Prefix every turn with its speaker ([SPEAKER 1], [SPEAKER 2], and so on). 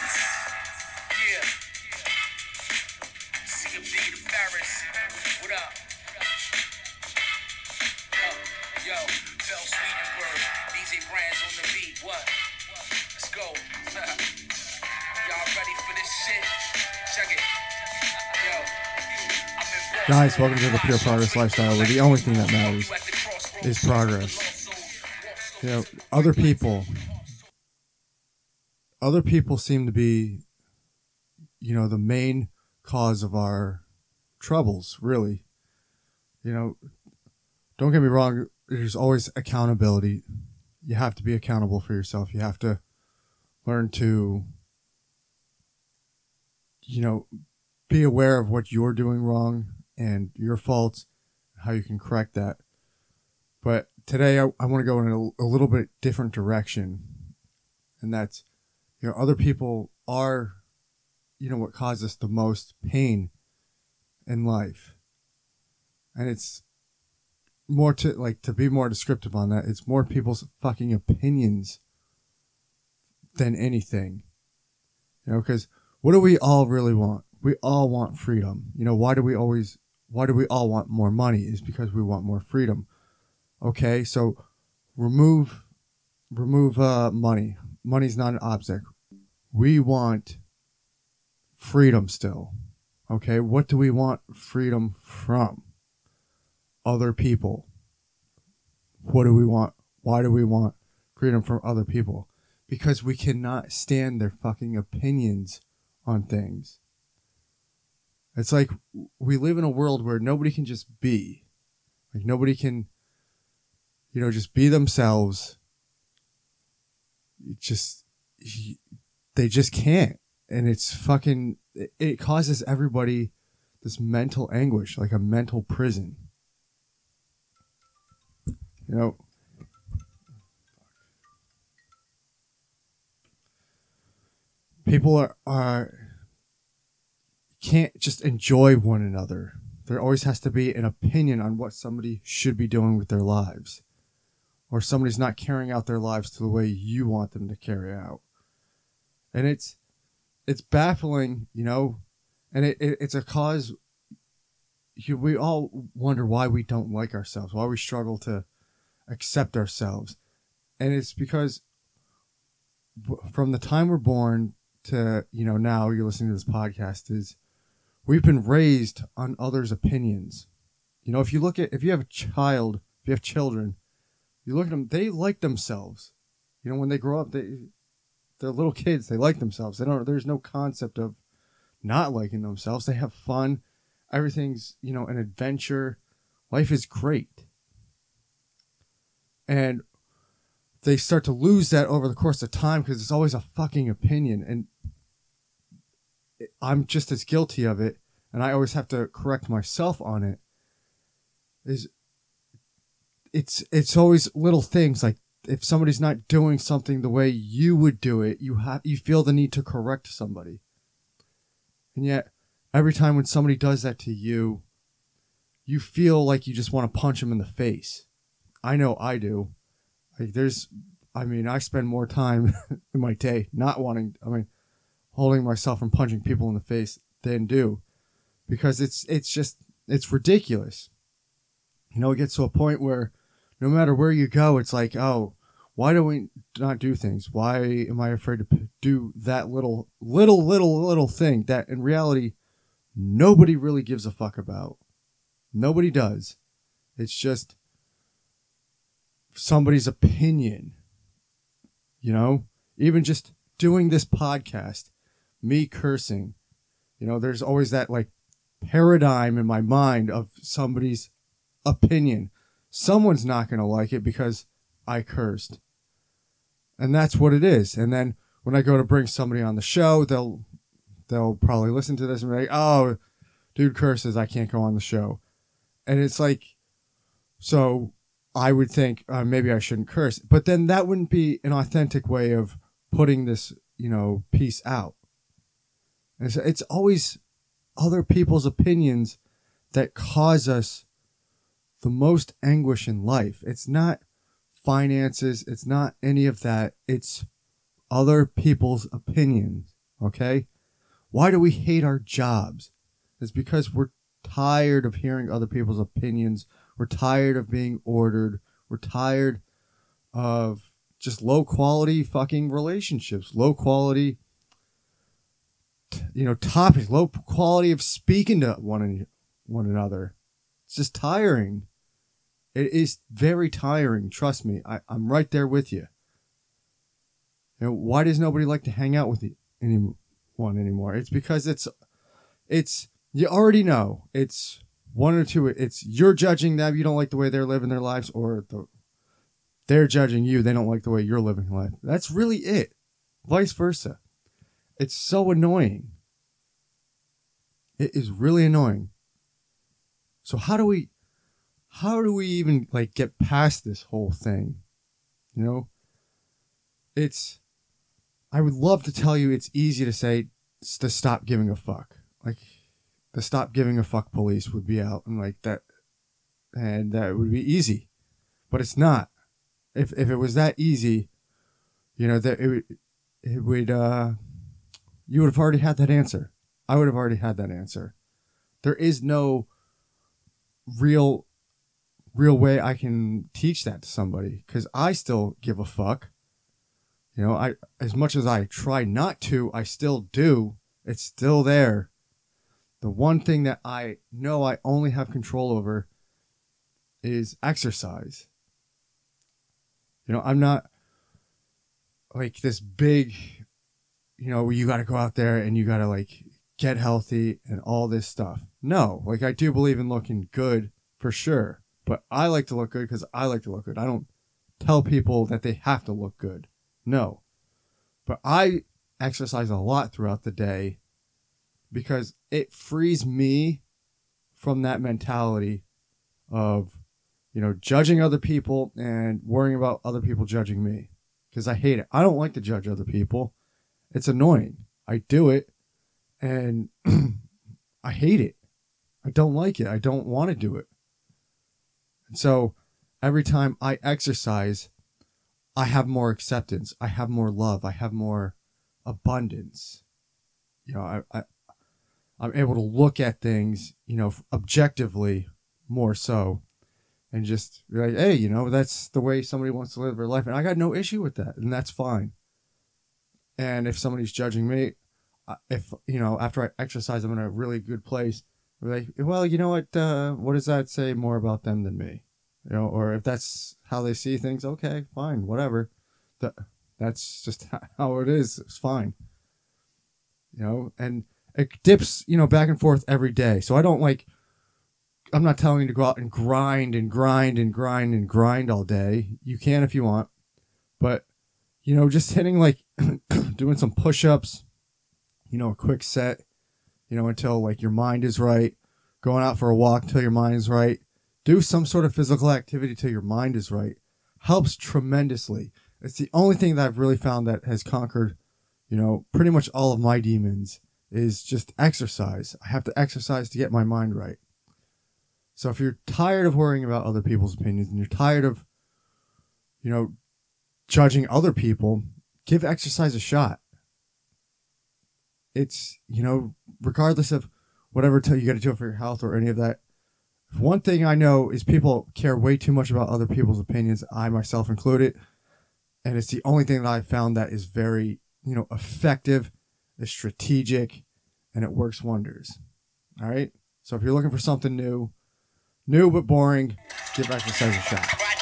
[SPEAKER 1] Benz. Yeah. CMD to Paris. What up? Yo, yo, Phil Swedenberg. DJ Brands on the beat. What? Let's go. Y'all ready for this shit? Check it.
[SPEAKER 2] Guys, welcome to the Pure Progress Lifestyle, where the only thing that matters is progress. You know, other people, other people seem to be, you know, the main cause of our troubles, really. You know, don't get me wrong, there's always accountability. You have to be accountable for yourself. You have to learn to, you know, be aware of what you're doing wrong and your faults, how you can correct that. But today I, I want to go in a, a little bit different direction. And that's, you know, other people are, you know, what causes us the most pain in life. And it's more to, like, to be more descriptive on that, it's more people's fucking opinions than anything. You know, because what do we all really want? We all want freedom. You know, why do we always, why do we all want more money? Is because we want more freedom. Okay, so remove, remove uh, money. Money's not an object. We want freedom still. Okay, what do we want freedom from? Other people. What do we want? Why do we want freedom from other people? Because we cannot stand their fucking opinions on things. It's like we live in a world where nobody can just be. Like nobody can, you know, just be themselves. Just, you- they just can't. And it's fucking, it- it causes everybody this mental anguish, like a mental prison. You know, people are, are can't just enjoy one another. There always has to be an opinion on what somebody should be doing with their lives. Or somebody's not carrying out their lives to the way you want them to carry out. And it's it's baffling, you know, and it, it it's a cause you, we all wonder why we don't like ourselves, why we struggle to accept ourselves. And it's because from the time we're born to, you know, now you're listening to this podcast is we've been raised on others' opinions. You know, if you look at if you have a child, if you have children, you look at them, they like themselves. You know, when they grow up, they they're little kids, they like themselves. They don't there's no concept of not liking themselves. They have fun. Everything's, you know, an adventure. Life is great. And they start to lose that over the course of time because it's always a fucking opinion and I'm just as guilty of it and I always have to correct myself on it is it's it's always little things like if somebody's not doing something the way you would do it you have you feel the need to correct somebody. And yet every time when somebody does that to you you feel like you just want to punch them in the face. I know I do. Like there's I mean I spend more time in my day not wanting I mean holding myself from punching people in the face than do. Because it's it's just it's ridiculous. You know it gets to a point where no matter where you go it's like oh why do we not do things? Why am i afraid to do that little little little little thing that in reality nobody really gives a fuck about. Nobody does. It's just somebody's opinion you know? Even just doing this podcast me cursing you know there's always that like paradigm in my mind of somebody's opinion someone's not going to like it because i cursed. And that's what it is. And then when i go to bring somebody on the show they'll they'll probably listen to this and be like oh dude curses. I can't go on the show. And it's like so i would think uh, maybe i shouldn't curse. But then that wouldn't be an authentic way of putting this you know piece out. And it's, it's always other people's opinions that cause us the most anguish in life. It's not finances, it's not any of that. It's other people's opinions Okay? Why do we hate our jobs? It's because we're tired of hearing other people's opinions. We're tired of being ordered. We're tired of just low quality fucking relationships, low quality, you know, topics, low quality of speaking to one one another. It's just tiring. It is very tiring. Trust me. I, I'm right there with you. Know, why does nobody like to hang out with you, anyone anymore? It's because it's, it's, you already know it's one or two. It's you're judging them. You don't like the way they're living their lives or the, they're judging you. They don't like the way you're living life. That's really it. Vice versa. It's so annoying. It is really annoying. So how do we how do we even like get past this whole thing? You know? It's I would love to tell you it's easy to say to stop giving a fuck. Like the stop giving a fuck police would be out and like that and that would be easy. But it's not. If if it was that easy, you know, that it it would uh you would have already had that answer. I would have already had that answer. There is no real real way I can teach that to somebody cuz I still give a fuck. You know, I as much as I try not to, I still do. It's still there. The one thing that I know I only have control over is exercise. You know, I'm not like this big, you know, you got to go out there and you got to like get healthy and all this stuff. No, like I do believe in looking good for sure, but I like to look good because I like to look good. I don't tell people that they have to look good. No, but I exercise a lot throughout the day because it frees me from that mentality of, you know, judging other people and worrying about other people judging me because I hate it. I don't like to judge other people. It's annoying. I do it and I hate it. I don't like it. I don't want to do it. And so every time I exercise, I have more acceptance. I have more love. I have more abundance. You know, I, I I'm able to look at things, you know, objectively more so and just be like, hey, you know, that's the way somebody wants to live their life. And I got no issue with that. And that's fine. And if somebody's judging me, if you know after I exercise, I'm in a really good place. Like, well, you know what? Uh, what does that say more about them than me? You know, or if that's how they see things, okay, fine, whatever. That that's just how it is. It's fine. You know, and it dips, you know, back and forth every day. So I don't like. I'm not telling you to go out and grind and grind and grind and grind all day. You can if you want, but you know, just hitting like doing some push-ups, you know, a quick set, you know, until like your mind is right. Going out for a walk until your mind is right. Do some sort of physical activity till your mind is right. Helps tremendously. It's the only thing that I've really found that has conquered, you know, pretty much all of my demons is just exercise. I have to exercise to get my mind right. So if you're tired of worrying about other people's opinions and you're tired of, you know, judging other people, give exercise a shot it's you know regardless of whatever t- you got to do for your health or any of that one thing i know is people care way too much about other people's opinions i myself included and it's the only thing that i found that is very you know effective is strategic and it works wonders. All right so if you're looking for something new new but boring get back give exercise a shot